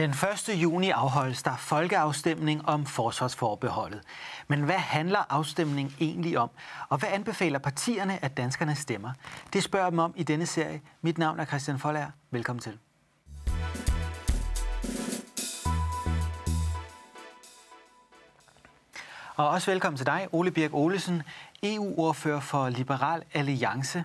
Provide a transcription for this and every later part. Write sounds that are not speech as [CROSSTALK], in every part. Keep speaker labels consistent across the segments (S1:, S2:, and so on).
S1: Den 1. juni afholdes der folkeafstemning om forsvarsforbeholdet. Men hvad handler afstemningen egentlig om? Og hvad anbefaler partierne, at danskerne stemmer? Det spørger dem om i denne serie. Mit navn er Christian Folager. Velkommen til. Og også velkommen til dig, Ole Birk Olesen, EU-ordfører for Liberal Alliance.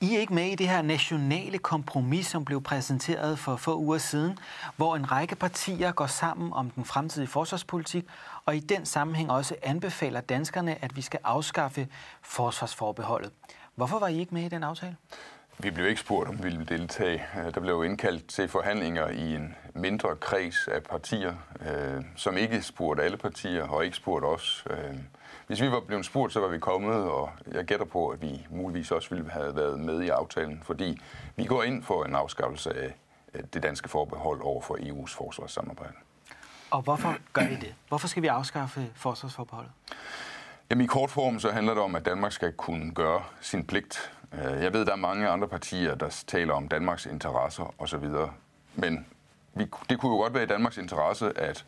S1: I er ikke med i det her nationale kompromis, som blev præsenteret for få uger siden, hvor en række partier går sammen om den fremtidige forsvarspolitik, og i den sammenhæng også anbefaler danskerne, at vi skal afskaffe forsvarsforbeholdet. Hvorfor var I ikke med i den aftale?
S2: Vi blev ikke spurgt, om vi ville deltage. Der blev indkaldt til forhandlinger i en mindre kreds af partier, øh, som ikke spurgte alle partier og ikke spurgte os. Øh, hvis vi var blevet spurgt, så var vi kommet, og jeg gætter på, at vi muligvis også ville have været med i aftalen, fordi vi går ind for en afskaffelse af det danske forbehold over for EU's forsvarssamarbejde.
S1: Og hvorfor gør I det? Hvorfor skal vi afskaffe forsvarsforbeholdet?
S2: Jamen i kort form så handler det om, at Danmark skal kunne gøre sin pligt. Øh, jeg ved, der er mange andre partier, der taler om Danmarks interesser osv., men vi, det kunne jo godt være i Danmarks interesse, at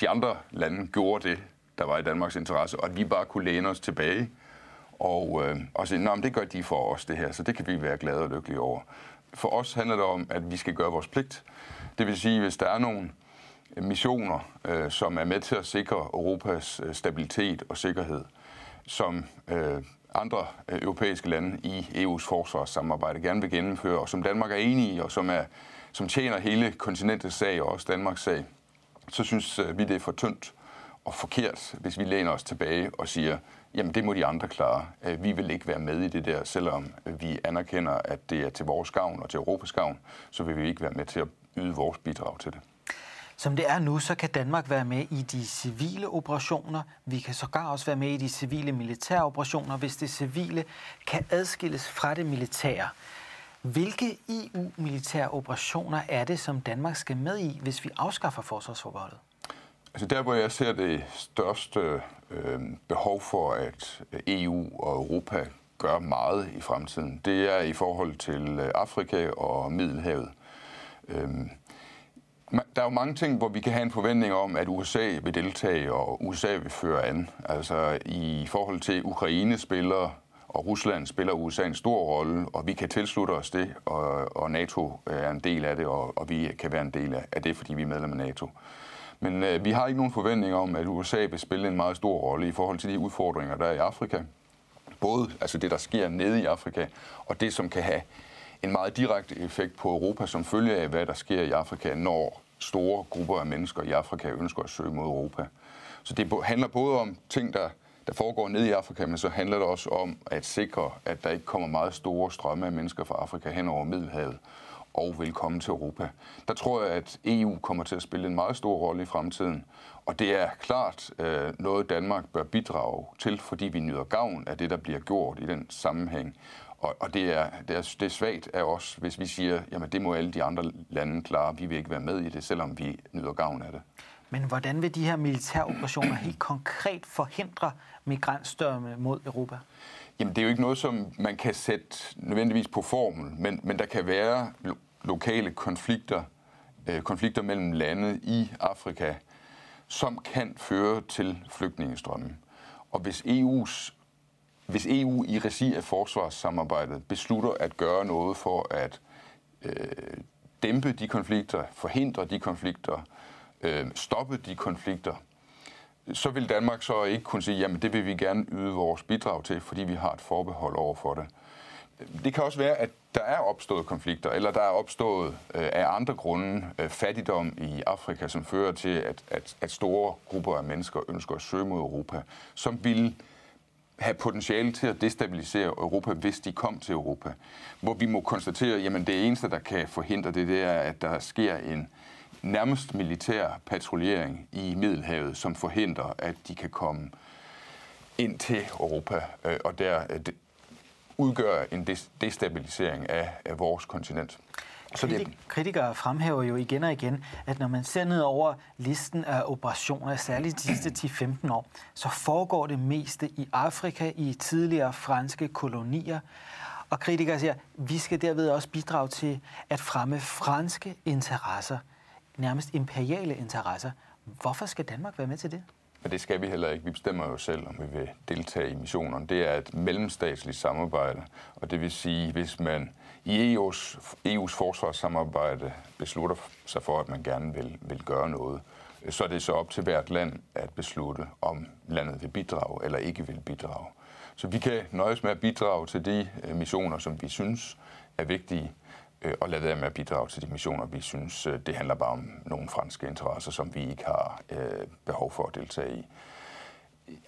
S2: de andre lande gjorde det, der var i Danmarks interesse, og at vi bare kunne læne os tilbage og, øh, og sige, at det gør de for os det her, så det kan vi være glade og lykkelige over. For os handler det om, at vi skal gøre vores pligt. Det vil sige, hvis der er nogle missioner, øh, som er med til at sikre Europas øh, stabilitet og sikkerhed, som øh, andre øh, europæiske lande i EU's forsvarssamarbejde gerne vil gennemføre, og som Danmark er enig i, og som, er, som tjener hele kontinentets sag og også Danmarks sag, så synes øh, vi, det er for tyndt og forkert, hvis vi læner os tilbage og siger, jamen det må de andre klare. Øh, vi vil ikke være med i det der, selvom øh, vi anerkender, at det er til vores gavn og til Europas gavn, så vil vi ikke være med til at yde vores bidrag til det.
S1: Som det er nu, så kan Danmark være med i de civile operationer. Vi kan sågar også være med i de civile militære operationer, hvis det civile kan adskilles fra det militære. Hvilke EU-militære operationer er det, som Danmark skal med i, hvis vi afskaffer forsvarsforbeholdet?
S2: Altså der, hvor jeg ser det største øh, behov for, at EU og Europa gør meget i fremtiden, det er i forhold til øh, Afrika og Middelhavet. Øh, der er jo mange ting, hvor vi kan have en forventning om, at USA vil deltage, og USA vil føre an. Altså i forhold til Ukraine spiller, og Rusland spiller USA en stor rolle, og vi kan tilslutte os det, og, og NATO er en del af det, og, og vi kan være en del af det, fordi vi er medlem af NATO. Men øh, vi har ikke nogen forventninger om, at USA vil spille en meget stor rolle i forhold til de udfordringer, der er i Afrika. Både altså det, der sker nede i Afrika, og det, som kan have en meget direkte effekt på Europa, som følge af, hvad der sker i Afrika, når store grupper af mennesker i Afrika ønsker at søge mod Europa. Så det handler både om ting, der, der foregår nede i Afrika, men så handler det også om at sikre, at der ikke kommer meget store strømme af mennesker fra Afrika hen over Middelhavet og velkommen til Europa. Der tror jeg, at EU kommer til at spille en meget stor rolle i fremtiden, og det er klart øh, noget, Danmark bør bidrage til, fordi vi nyder gavn af det, der bliver gjort i den sammenhæng. Og, og det, er, det, er, det er svagt af os, hvis vi siger, jamen det må alle de andre lande klare, vi vil ikke være med i det, selvom vi nyder gavn af det.
S1: Men hvordan vil de her militære operationer helt konkret forhindre migrantstørme mod Europa?
S2: Jamen det er jo ikke noget, som man kan sætte nødvendigvis på formel, men, men der kan være lo- lokale konflikter, øh, konflikter mellem lande i Afrika, som kan føre til flygtningestrømme. Og hvis EU's hvis EU i regi af forsvarssamarbejdet beslutter at gøre noget for at øh, dæmpe de konflikter, forhindre de konflikter, øh, stoppe de konflikter, så vil Danmark så ikke kunne sige, jamen det vil vi gerne yde vores bidrag til, fordi vi har et forbehold over for det. Det kan også være, at der er opstået konflikter, eller der er opstået øh, af andre grunde øh, fattigdom i Afrika, som fører til, at, at, at store grupper af mennesker ønsker at søge mod Europa, som vil have potentiale til at destabilisere Europa, hvis de kom til Europa. Hvor vi må konstatere, at det eneste, der kan forhindre det, det er, at der sker en nærmest militær patruljering i Middelhavet, som forhindrer, at de kan komme ind til Europa, øh, og der øh, udgør en destabilisering af, af vores kontinent.
S1: Så det... Kritikere fremhæver jo igen og igen, at når man ser ned over listen af operationer, særligt de sidste 10-15 år, så foregår det meste i Afrika, i tidligere franske kolonier. Og kritikere siger, at vi skal derved også bidrage til at fremme franske interesser nærmest imperiale interesser. Hvorfor skal Danmark være med til det?
S2: Men det skal vi heller ikke. Vi bestemmer jo selv, om vi vil deltage i missionerne. Det er et mellemstatsligt samarbejde, og det vil sige, hvis man i EU's, EU's forsvarssamarbejde beslutter sig for, at man gerne vil, vil gøre noget, så er det så op til hvert land at beslutte, om landet vil bidrage eller ikke vil bidrage. Så vi kan nøjes med at bidrage til de eh, missioner, som vi synes er vigtige, Øh, og lade være med at bidrage til de missioner, vi synes, øh, det handler bare om nogle franske interesser, som vi ikke har øh, behov for at deltage i.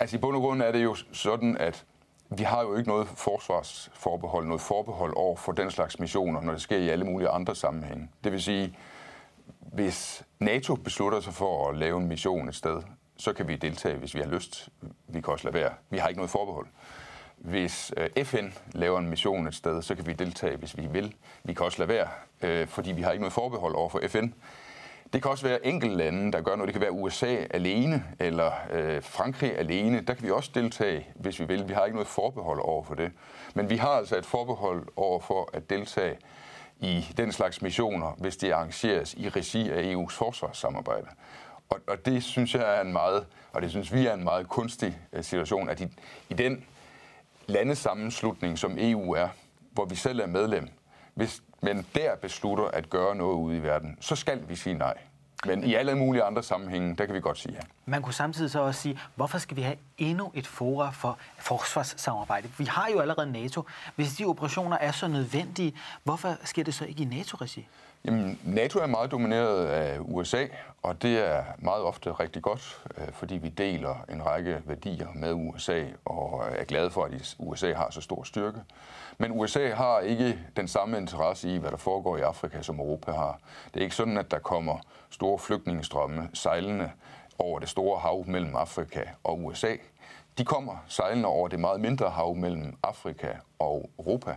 S2: Altså i bund og grund er det jo sådan, at vi har jo ikke noget forsvarsforbehold, noget forbehold over for den slags missioner, når det sker i alle mulige andre sammenhænge. Det vil sige, hvis NATO beslutter sig for at lave en mission et sted, så kan vi deltage, hvis vi har lyst. Vi kan også lade være. Vi har ikke noget forbehold. Hvis øh, FN laver en mission et sted, så kan vi deltage, hvis vi vil. Vi kan også lade være, øh, fordi vi har ikke noget forbehold over for FN. Det kan også være enkelte lande, der gør noget. Det kan være USA alene, eller øh, Frankrig alene. Der kan vi også deltage, hvis vi vil. Vi har ikke noget forbehold over for det. Men vi har altså et forbehold over for at deltage i den slags missioner, hvis det arrangeres i regi af EU's forsvarssamarbejde. Og, og det synes jeg er en meget, og det synes vi er en meget kunstig øh, situation, at i, i den landesammenslutning, som EU er, hvor vi selv er medlem, hvis man der beslutter at gøre noget ude i verden, så skal vi sige nej. Men i alle mulige andre sammenhænge, der kan vi godt sige ja.
S1: Man kunne samtidig så også sige, hvorfor skal vi have endnu et fora for forsvarssamarbejde? Vi har jo allerede NATO. Hvis de operationer er så nødvendige, hvorfor sker det så ikke i NATO-regi?
S2: Jamen, NATO er meget domineret af USA, og det er meget ofte rigtig godt, øh, fordi vi deler en række værdier med USA og øh, er glade for, at USA har så stor styrke. Men USA har ikke den samme interesse i, hvad der foregår i Afrika, som Europa har. Det er ikke sådan, at der kommer store flygtningestrømme sejlende over det store hav mellem Afrika og USA. De kommer sejlende over det meget mindre hav mellem Afrika og Europa.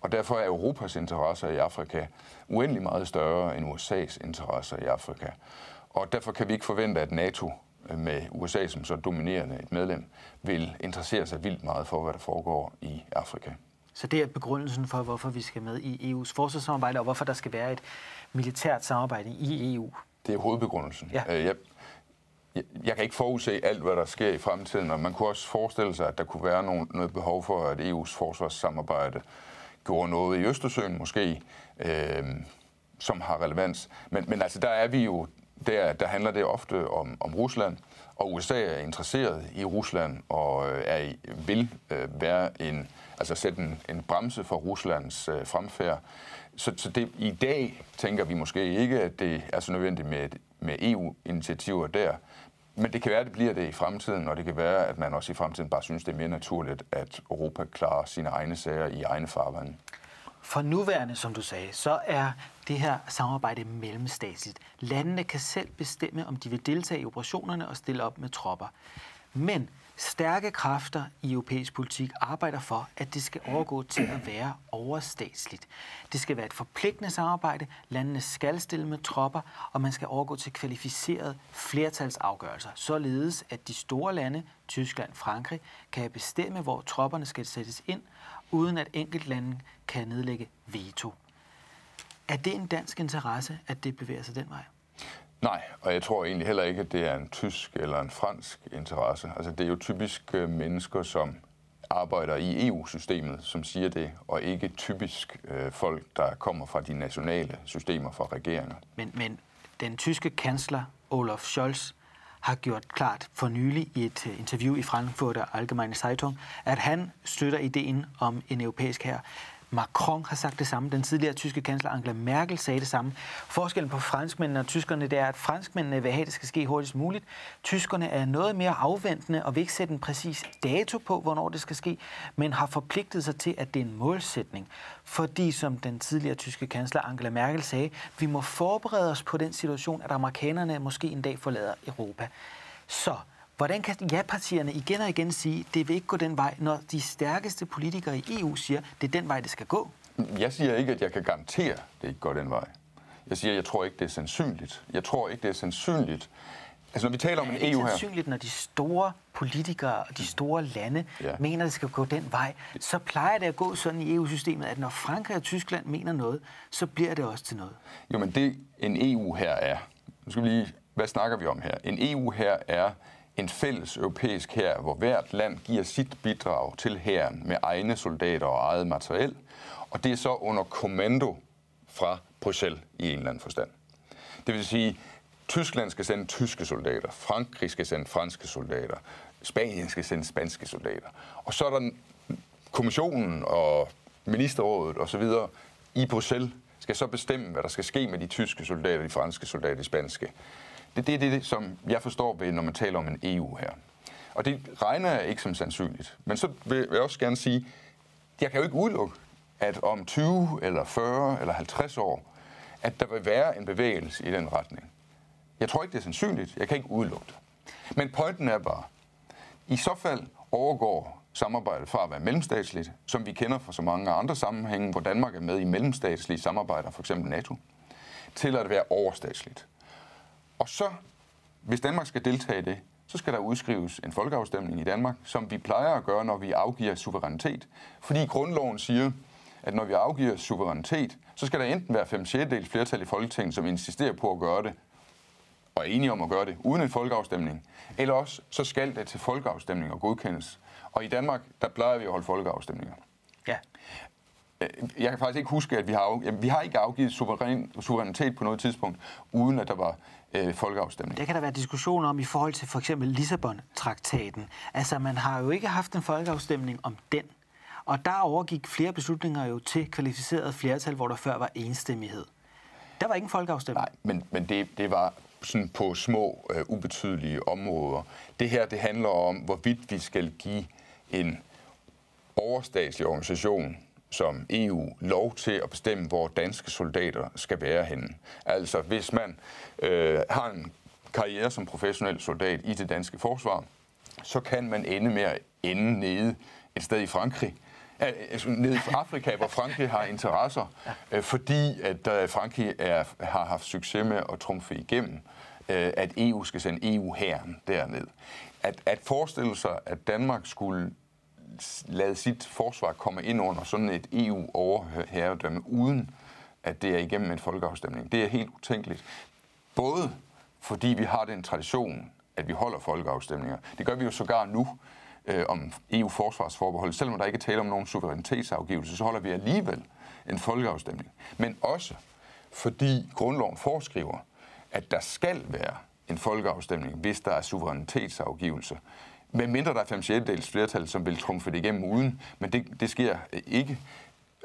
S2: Og derfor er Europas interesser i Afrika uendelig meget større end USA's interesser i Afrika. Og derfor kan vi ikke forvente, at NATO med USA som så dominerende et medlem, vil interessere sig vildt meget for, hvad der foregår i Afrika.
S1: Så det er begrundelsen for, hvorfor vi skal med i EU's forsvarssamarbejde, og hvorfor der skal være et militært samarbejde i EU.
S2: Det er hovedbegrundelsen. Ja. Øh, jeg, jeg, kan ikke forudse alt, hvad der sker i fremtiden, og man kunne også forestille sig, at der kunne være nogen, noget behov for, at EU's forsvarssamarbejde gjorde noget i Østersøen måske, øh, som har relevans. Men, men altså, der er vi jo, der, der handler det ofte om, om Rusland, og USA er interesseret i Rusland og øh, er, vil øh, være en, altså sætte en, en bremse for Ruslands øh, fremfærd. Så, så det, i dag tænker vi måske ikke, at det er så nødvendigt med, med EU-initiativer der, men det kan være, at det bliver det i fremtiden, og det kan være, at man også i fremtiden bare synes, det er mere naturligt, at Europa klarer sine egne sager i egne farvande.
S1: For nuværende, som du sagde, så er det her samarbejde mellemstatsligt. Landene kan selv bestemme, om de vil deltage i operationerne og stille op med tropper. Men stærke kræfter i europæisk politik arbejder for, at det skal overgå til at være overstatsligt. Det skal være et forpligtende samarbejde, landene skal stille med tropper, og man skal overgå til kvalificerede flertalsafgørelser, således at de store lande, Tyskland, Frankrig, kan bestemme, hvor tropperne skal sættes ind, uden at enkeltlande kan nedlægge veto. Er det en dansk interesse, at det bevæger sig den vej?
S2: Nej, og jeg tror egentlig heller ikke, at det er en tysk eller en fransk interesse. Altså, det er jo typisk øh, mennesker, som arbejder i EU-systemet, som siger det, og ikke typisk øh, folk, der kommer fra de nationale systemer fra regeringer.
S1: Men, men den tyske kansler Olaf Scholz har gjort klart for nylig i et øh, interview i Frankfurter Allgemeine Zeitung, at han støtter ideen om en europæisk her. Macron har sagt det samme. Den tidligere tyske kansler Angela Merkel sagde det samme. Forskellen på franskmændene og tyskerne, det er, at franskmændene vil have, at det skal ske hurtigst muligt. Tyskerne er noget mere afventende og vil ikke sætte en præcis dato på, hvornår det skal ske, men har forpligtet sig til, at det er en målsætning. Fordi, som den tidligere tyske kansler Angela Merkel sagde, vi må forberede os på den situation, at amerikanerne måske en dag forlader Europa. Så Hvordan kan ja-partierne igen og igen sige, at det vil ikke gå den vej, når de stærkeste politikere i EU siger, at det er den vej, det skal gå?
S2: Jeg siger ikke, at jeg kan garantere, at det ikke går den vej. Jeg siger, at jeg tror ikke, det er sandsynligt. Jeg tror ikke, det er sandsynligt. Altså, når vi taler om en EU her...
S1: Det er sandsynligt, når de store politikere og de store lande ja. mener, at det skal gå den vej. Så plejer det at gå sådan i EU-systemet, at når Frankrig og Tyskland mener noget, så bliver det også til noget.
S2: Jo, men det en EU her er, nu skal vi lige, hvad snakker vi om her? En EU her er en fælles europæisk her, hvor hvert land giver sit bidrag til hæren med egne soldater og eget materiel, og det er så under kommando fra Bruxelles i en eller anden forstand. Det vil sige, Tyskland skal sende tyske soldater, Frankrig skal sende franske soldater, Spanien skal sende spanske soldater. Og så er der kommissionen og ministerrådet osv. i Bruxelles skal så bestemme, hvad der skal ske med de tyske soldater, de franske soldater, de spanske. Det er det, det, som jeg forstår ved, når man taler om en EU her. Og det regner jeg ikke som sandsynligt. Men så vil jeg også gerne sige, jeg kan jo ikke udelukke, at om 20 eller 40 eller 50 år, at der vil være en bevægelse i den retning. Jeg tror ikke, det er sandsynligt. Jeg kan ikke udelukke det. Men pointen er bare, i så fald overgår samarbejdet fra at være mellemstatsligt, som vi kender fra så mange andre sammenhænge, hvor Danmark er med i mellemstatslige samarbejder, f.eks. NATO, til at være overstatsligt. Og så, hvis Danmark skal deltage i det, så skal der udskrives en folkeafstemning i Danmark, som vi plejer at gøre, når vi afgiver suverænitet. Fordi grundloven siger, at når vi afgiver suverænitet, så skal der enten være 5 6 flertal i Folketinget, som insisterer på at gøre det, og er enige om at gøre det uden en folkeafstemning, eller også så skal det til folkeafstemning og godkendes. Og i Danmark, der plejer vi at holde folkeafstemninger.
S1: Ja.
S2: Øh, jeg kan faktisk ikke huske, at vi har, vi har ikke afgivet suveræn, suverænitet på noget tidspunkt, uden at der var øh, folkeafstemning.
S1: Det kan der være diskussion om i forhold til for eksempel Lissabon-traktaten. Altså, man har jo ikke haft en folkeafstemning om den. Og der overgik flere beslutninger jo til kvalificeret flertal, hvor der før var enstemmighed. Der var ikke en folkeafstemning.
S2: Nej, men, men det, det var sådan på små, uh, ubetydelige områder. Det her, det handler om, hvorvidt vi skal give en overstatslig organisation som EU lov til at bestemme, hvor danske soldater skal være henne. Altså, hvis man øh, har en karriere som professionel soldat i det danske forsvar, så kan man ende med at ende nede et sted i Frankrig, altså nede i Afrika, hvor Frankrig har interesser, øh, fordi at Frankrig er, har haft succes med at trumfe igennem, øh, at EU skal sende EU-hæren derned. At, at forestille sig, at Danmark skulle lade sit forsvar komme ind under sådan et EU-overherredømme, uden at det er igennem en folkeafstemning. Det er helt utænkeligt. Både fordi vi har den tradition, at vi holder folkeafstemninger. Det gør vi jo sågar nu øh, om EU-forsvarsforbehold. Selvom der ikke er tale om nogen suverænitetsafgivelse, så holder vi alligevel en folkeafstemning. Men også fordi grundloven foreskriver, at der skal være en folkeafstemning, hvis der er suverænitetsafgivelse. Med mindre der er 5 6 flertal, som vil trumfe det igennem uden, men det, det sker øh, ikke.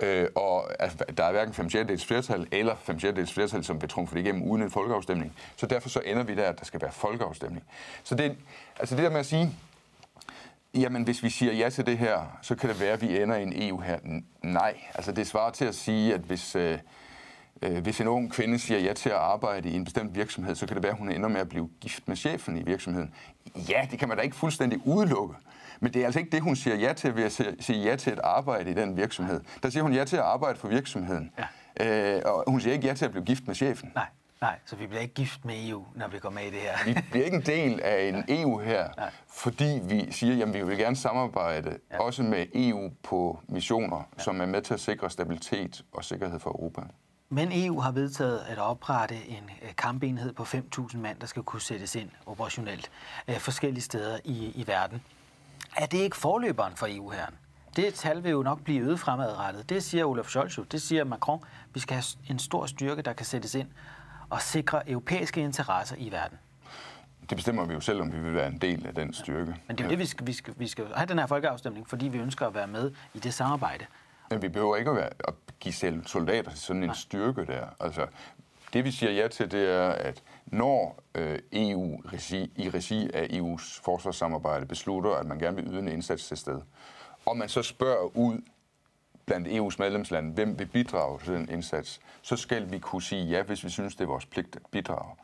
S2: Øh, og altså, der er hverken 5 6 flertal eller 5 6 flertal, som vil trumfe det igennem uden en folkeafstemning. Så derfor så ender vi der, at der skal være folkeafstemning. Så det, altså det der med at sige, jamen hvis vi siger ja til det her, så kan det være, at vi ender i en EU her. Nej, altså det svarer til at sige, at hvis... Øh, hvis en ung kvinde siger ja til at arbejde i en bestemt virksomhed, så kan det være, at hun ender med at blive gift med chefen i virksomheden. Ja, det kan man da ikke fuldstændig udelukke. Men det er altså ikke det, hun siger ja til ved at sige ja til at arbejde i den virksomhed. Der siger hun ja til at arbejde for virksomheden. Ja. Øh, og hun siger ikke ja til at blive gift med chefen.
S1: Nej. Nej, så vi bliver ikke gift med EU, når vi går med i det her.
S2: vi bliver ikke en del af en [LAUGHS] ja. EU her, Nej. fordi vi siger, at vi vil gerne samarbejde ja. også med EU på missioner, ja. som er med til at sikre stabilitet og sikkerhed for Europa.
S1: Men EU har vedtaget at oprette en øh, kampenhed på 5.000 mand, der skal kunne sættes ind operationelt øh, forskellige steder i, i verden. Er det ikke forløberen for EU-herren? Det tal vil jo nok blive øget fremadrettet. Det siger Olaf Scholz det siger Macron. Vi skal have en stor styrke, der kan sættes ind og sikre europæiske interesser i verden.
S2: Det bestemmer vi jo selv, om vi vil være en del af den styrke.
S1: Men det er jo det, vi skal, vi skal, vi skal have den her folkeafstemning, fordi vi ønsker at være med i det samarbejde.
S2: Men vi behøver ikke at, være, at give selv soldater til sådan en Nej. styrke der. Altså, det vi siger ja til, det er, at når øh, EU regi, i regi af EU's forsvarssamarbejde beslutter, at man gerne vil yde en indsats til sted, og man så spørger ud blandt EU's medlemslande, hvem vil bidrage til den indsats, så skal vi kunne sige ja, hvis vi synes, det er vores pligt at bidrage.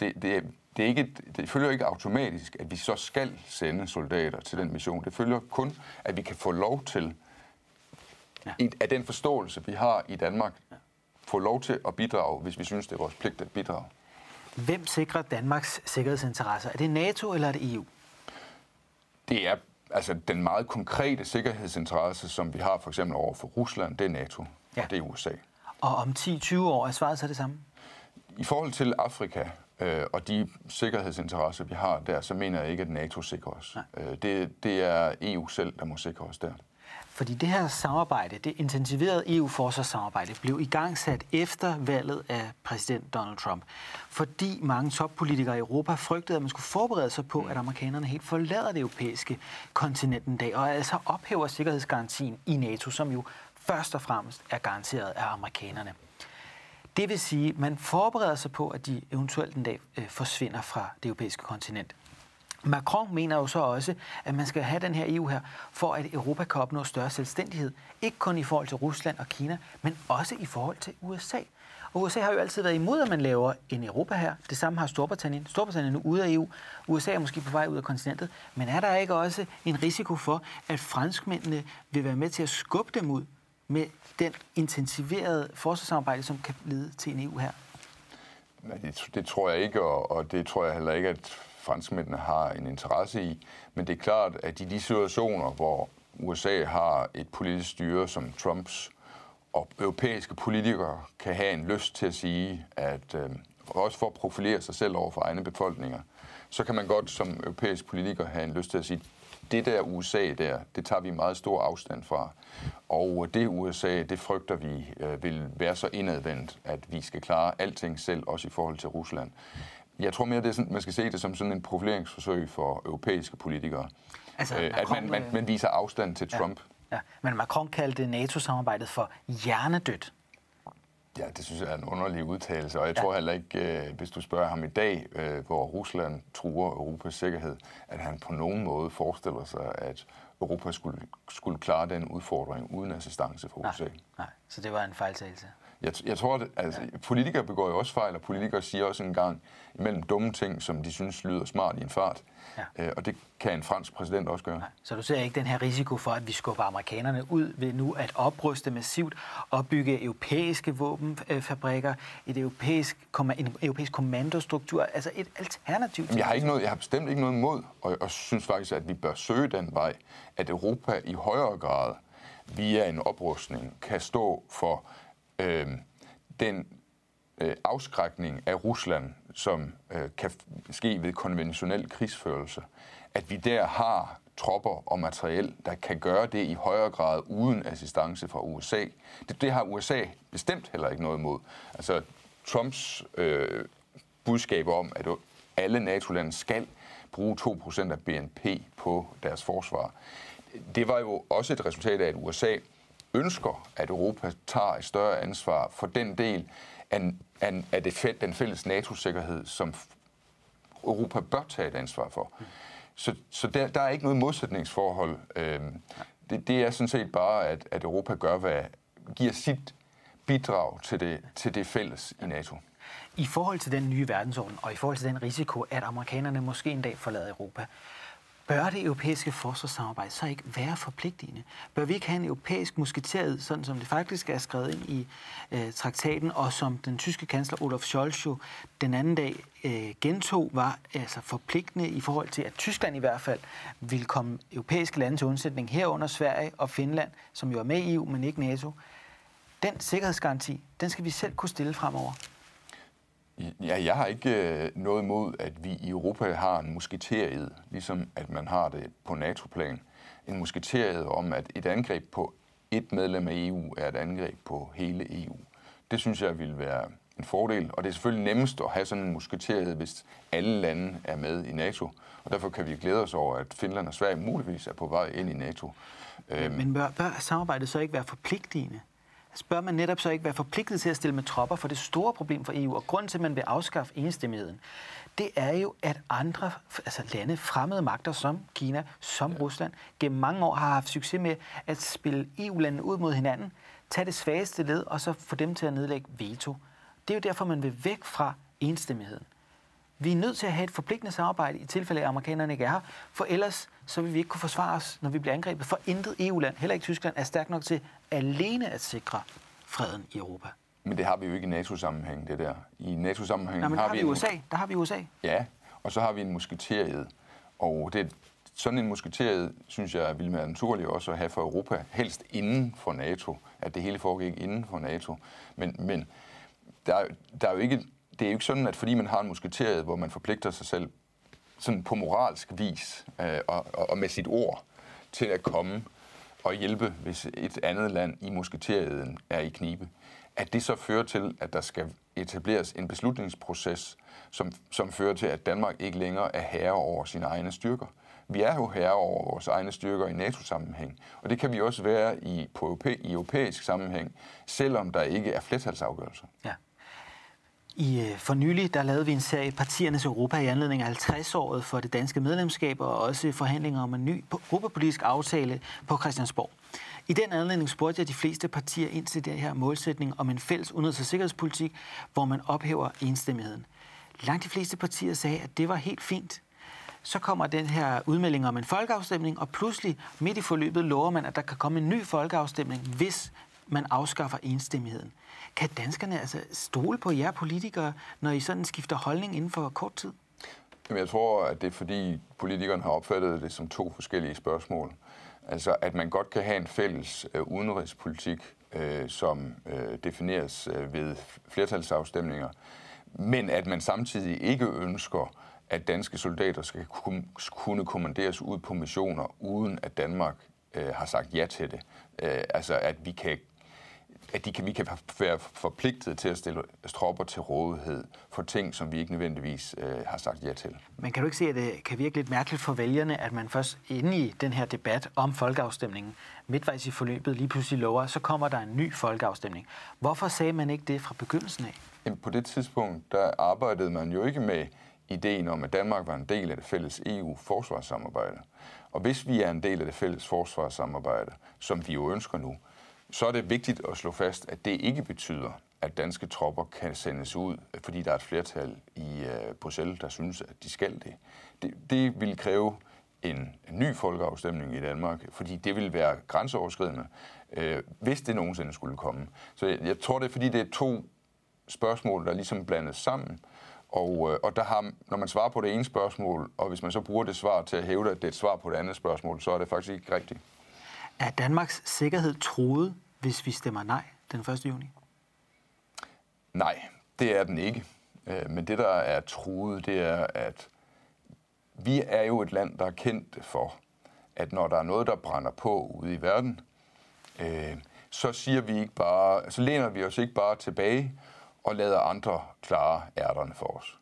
S2: Det, det, det, er ikke, det følger ikke automatisk, at vi så skal sende soldater til den mission. Det følger kun, at vi kan få lov til. I, af den forståelse, vi har i Danmark, ja. få lov til at bidrage, hvis vi synes, det er vores pligt at bidrage.
S1: Hvem sikrer Danmarks sikkerhedsinteresser? Er det NATO eller er det EU?
S2: Det er altså den meget konkrete sikkerhedsinteresse, som vi har for eksempel over for Rusland, det er NATO, ja. og det er USA.
S1: Og om 10-20 år er svaret så det samme?
S2: I forhold til Afrika, øh, og de sikkerhedsinteresser, vi har der, så mener jeg ikke, at NATO sikrer os. Øh, det, det er EU selv, der må sikre os der.
S1: Fordi det her samarbejde, det intensiverede EU-forsvarssamarbejde, blev igangsat efter valget af præsident Donald Trump. Fordi mange toppolitikere i Europa frygtede, at man skulle forberede sig på, at amerikanerne helt forlader det europæiske kontinent en dag, og altså ophæver sikkerhedsgarantien i NATO, som jo først og fremmest er garanteret af amerikanerne. Det vil sige, at man forbereder sig på, at de eventuelt en dag øh, forsvinder fra det europæiske kontinent. Macron mener jo så også, at man skal have den her EU her, for at Europa kan opnå større selvstændighed. Ikke kun i forhold til Rusland og Kina, men også i forhold til USA. Og USA har jo altid været imod, at man laver en Europa her. Det samme har Storbritannien. Storbritannien er nu ude af EU. USA er måske på vej ud af kontinentet. Men er der ikke også en risiko for, at franskmændene vil være med til at skubbe dem ud med den intensiverede forsvarssamarbejde, som kan lede til en EU her?
S2: Det, det tror jeg ikke, og, og det tror jeg heller ikke, at franskmændene har en interesse i. Men det er klart, at i de situationer, hvor USA har et politisk styre som Trumps, og europæiske politikere kan have en lyst til at sige, at øh, også for at profilere sig selv over for egne befolkninger, så kan man godt som europæisk politiker have en lyst til at sige, det der USA der, det tager vi meget stor afstand fra. Og det USA, det frygter vi øh, vil være så indadvendt, at vi skal klare alting selv, også i forhold til Rusland. Jeg tror mere, det er sådan, man skal se det som sådan en profileringsforsøg for europæiske politikere. Altså, øh, at man, man, øh, man viser afstand til Trump.
S1: Ja, ja. Men Macron kaldte NATO-samarbejdet for hjernedødt.
S2: Ja, det synes jeg er en underlig udtalelse, og jeg ja. tror heller ikke, øh, hvis du spørger ham i dag, hvor Rusland truer Europas sikkerhed, at han på nogen måde forestiller sig, at Europa skulle, skulle klare den udfordring uden assistance fra USA. Nej,
S1: nej, så det var en fejltagelse.
S2: Jeg, jeg tror, at altså, politikere begår jo også fejl, og politikere siger også en gang imellem dumme ting, som de synes lyder smart i en fart. Ja. Øh, og det kan en fransk præsident også gøre.
S1: Så du ser ikke den her risiko for, at vi skubber amerikanerne ud ved nu at opruste massivt, opbygge europæiske våbenfabrikker, et europæisk, en europæisk kommandostruktur, altså et alternativ
S2: til jeg har, ikke noget, jeg har bestemt ikke noget imod, og, og synes faktisk, at vi bør søge den vej, at Europa i højere grad via en oprustning kan stå for øh, den øh, afskrækning af Rusland, som øh, kan ske ved konventionel krigsførelse, at vi der har tropper og materiel, der kan gøre det i højere grad uden assistance fra USA. Det, det har USA bestemt heller ikke noget imod. Altså Trumps øh, budskab om, at alle NATO-lande skal bruge 2% af BNP på deres forsvar, det var jo også et resultat af, at USA ønsker, at Europa tager et større ansvar for den del af, af, af det, den fælles NATO-sikkerhed, som Europa bør tage et ansvar for. Så, så der, der er ikke noget modsætningsforhold. Øhm, det, det er sådan set bare, at, at Europa gør, hvad giver sit bidrag til det, til det fælles i NATO.
S1: I forhold til den nye verdensorden, og i forhold til den risiko, at amerikanerne måske en dag forlader Europa, Bør det europæiske forsvarssamarbejde så ikke være forpligtende? Bør vi ikke have en europæisk musketeriet, sådan som det faktisk er skrevet ind i øh, traktaten, og som den tyske kansler Olaf Scholz jo den anden dag øh, gentog, var altså forpligtende i forhold til, at Tyskland i hvert fald ville komme europæiske lande til undsætning herunder Sverige og Finland, som jo er med i EU, men ikke NATO. Den sikkerhedsgaranti, den skal vi selv kunne stille fremover.
S2: Ja, jeg har ikke øh, noget imod, at vi i Europa har en musketeriet, ligesom at man har det på NATO-plan. En musketeriet om, at et angreb på et medlem af EU er et angreb på hele EU. Det synes jeg vil være en fordel, og det er selvfølgelig nemmest at have sådan en musketeriet, hvis alle lande er med i NATO. Og derfor kan vi glæde os over, at Finland og Sverige muligvis er på vej ind i NATO.
S1: Men bør, bør samarbejdet så ikke være forpligtende? Bør man netop så ikke være forpligtet til at stille med tropper for det store problem for EU, og grunden til, at man vil afskaffe enstemmigheden, det er jo, at andre altså lande, fremmede magter som Kina, som ja. Rusland, gennem mange år har haft succes med at spille EU-landene ud mod hinanden, tage det svageste led, og så få dem til at nedlægge veto. Det er jo derfor, man vil væk fra enstemmigheden. Vi er nødt til at have et forpligtende samarbejde i tilfælde af, at amerikanerne ikke er her, for ellers så vil vi ikke kunne forsvare os, når vi bliver angrebet. For intet EU-land, heller ikke Tyskland, er stærk nok til alene at sikre freden i Europa.
S2: Men det har vi jo ikke i NATO-sammenhæng, det der. I NATO-sammenhæng
S1: har, har vi, en... USA. Der har vi USA.
S2: Ja, og så har vi en musketeriet. Og det, sådan en musketeriet, synes jeg, vil være naturligt også at have for Europa, helst inden for NATO, at det hele foregik inden for NATO. Men, men der, der er jo ikke det er jo ikke sådan, at fordi man har en musketeriet, hvor man forpligter sig selv sådan på moralsk vis øh, og, og, og med sit ord til at komme og hjælpe, hvis et andet land i musketeriet er i knibe, at det så fører til, at der skal etableres en beslutningsproces, som, som fører til, at Danmark ikke længere er herre over sine egne styrker. Vi er jo herre over vores egne styrker i NATO-sammenhæng, og det kan vi også være i, på europæ, i europæisk sammenhæng, selvom der ikke er flertalsafgørelser.
S1: Ja. I øh, for nylig der lavede vi en serie Partiernes Europa i anledning af 50-året for det danske medlemskab og også forhandlinger om en ny europapolitisk aftale på Christiansborg. I den anledning spurgte jeg de fleste partier ind til det her målsætning om en fælles udenrigs- og sikkerhedspolitik, hvor man ophæver enstemmigheden. Langt de fleste partier sagde, at det var helt fint. Så kommer den her udmelding om en folkeafstemning, og pludselig midt i forløbet lover man, at der kan komme en ny folkeafstemning, hvis man afskaffer enstemmigheden. Kan danskerne altså stole på jer politikere, når I sådan skifter holdning inden for kort tid?
S2: Jamen, jeg tror, at det er fordi politikerne har opfattet det som to forskellige spørgsmål. Altså, at man godt kan have en fælles øh, udenrigspolitik, øh, som øh, defineres øh, ved flertalsafstemninger, men at man samtidig ikke ønsker, at danske soldater skal kunne kommanderes ud på missioner, uden at Danmark øh, har sagt ja til det. Øh, altså, at vi kan at de kan, vi kan være forpligtet til at stille tropper til rådighed for ting, som vi ikke nødvendigvis øh, har sagt ja til.
S1: Men kan du ikke se, at det kan virke lidt mærkeligt for vælgerne, at man først inde i den her debat om folkeafstemningen, midtvejs i forløbet, lige pludselig lover, så kommer der en ny folkeafstemning. Hvorfor sagde man ikke det fra begyndelsen af?
S2: Jamen, på det tidspunkt, der arbejdede man jo ikke med ideen om, at Danmark var en del af det fælles EU-forsvarssamarbejde. Og hvis vi er en del af det fælles forsvarssamarbejde, som vi jo ønsker nu, så er det vigtigt at slå fast, at det ikke betyder, at danske tropper kan sendes ud, fordi der er et flertal i øh, Bruxelles, der synes, at de skal det. Det, det vil kræve en, ny folkeafstemning i Danmark, fordi det vil være grænseoverskridende, øh, hvis det nogensinde skulle komme. Så jeg, jeg tror, det er fordi, det er to spørgsmål, der ligesom blandes sammen, og, øh, og der har, når man svarer på det ene spørgsmål, og hvis man så bruger det svar til at hævde, at det er et svar på det andet spørgsmål, så er det faktisk ikke rigtigt.
S1: Er Danmarks sikkerhed troet, hvis vi stemmer nej den 1. juni?
S2: Nej, det er den ikke. Øh, men det, der er truet, det er, at vi er jo et land, der er kendt for, at når der er noget, der brænder på ude i verden, øh, så siger vi ikke bare, så læner vi os ikke bare tilbage og lader andre klare ærterne for os.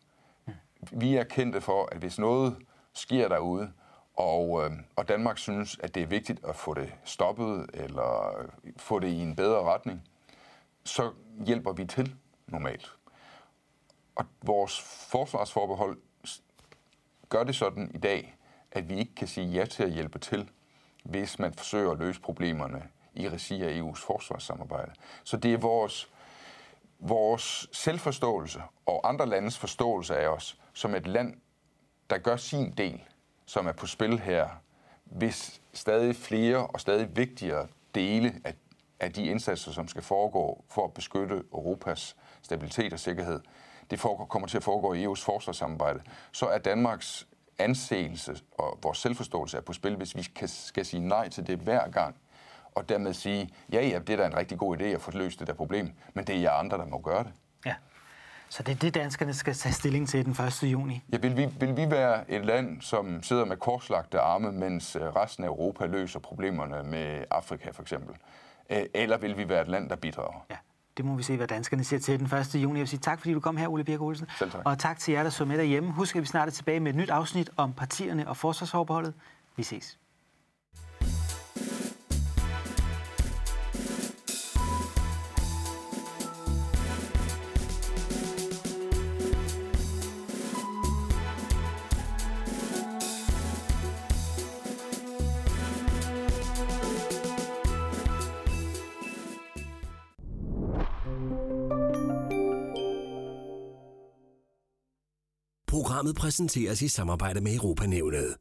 S2: Vi er kendte for, at hvis noget sker derude, og, øh, og Danmark synes, at det er vigtigt at få det stoppet eller få det i en bedre retning, så hjælper vi til normalt. Og vores forsvarsforbehold gør det sådan i dag, at vi ikke kan sige ja til at hjælpe til, hvis man forsøger at løse problemerne i regi af EU's forsvarssamarbejde. Så det er vores, vores selvforståelse og andre landes forståelse af os som et land, der gør sin del som er på spil her, hvis stadig flere og stadig vigtigere dele af, af de indsatser, som skal foregå for at beskytte Europas stabilitet og sikkerhed, det foregår, kommer til at foregå i EU's forsvarssamarbejde, så er Danmarks anseelse og vores selvforståelse er på spil, hvis vi kan, skal sige nej til det hver gang, og dermed sige, ja, ja, det er da en rigtig god idé at få løst det der problem, men det er jer andre, der må gøre det.
S1: Så det er det, danskerne skal tage stilling til den 1. juni.
S2: Ja, vil vi, vil vi være et land, som sidder med korslagte arme, mens øh, resten af Europa løser problemerne med Afrika for eksempel? Øh, eller vil vi være et land, der bidrager?
S1: Ja. Det må vi se, hvad danskerne siger til den 1. juni. Jeg vil sige tak, fordi du kom her, Ole Birk Olsen.
S2: Selv tak.
S1: Og tak til jer, der så med derhjemme. Husk, at vi snart er tilbage med et nyt afsnit om partierne og forsvarsforbeholdet. Vi ses.
S3: Programmet præsenteres i samarbejde med Europanævnet.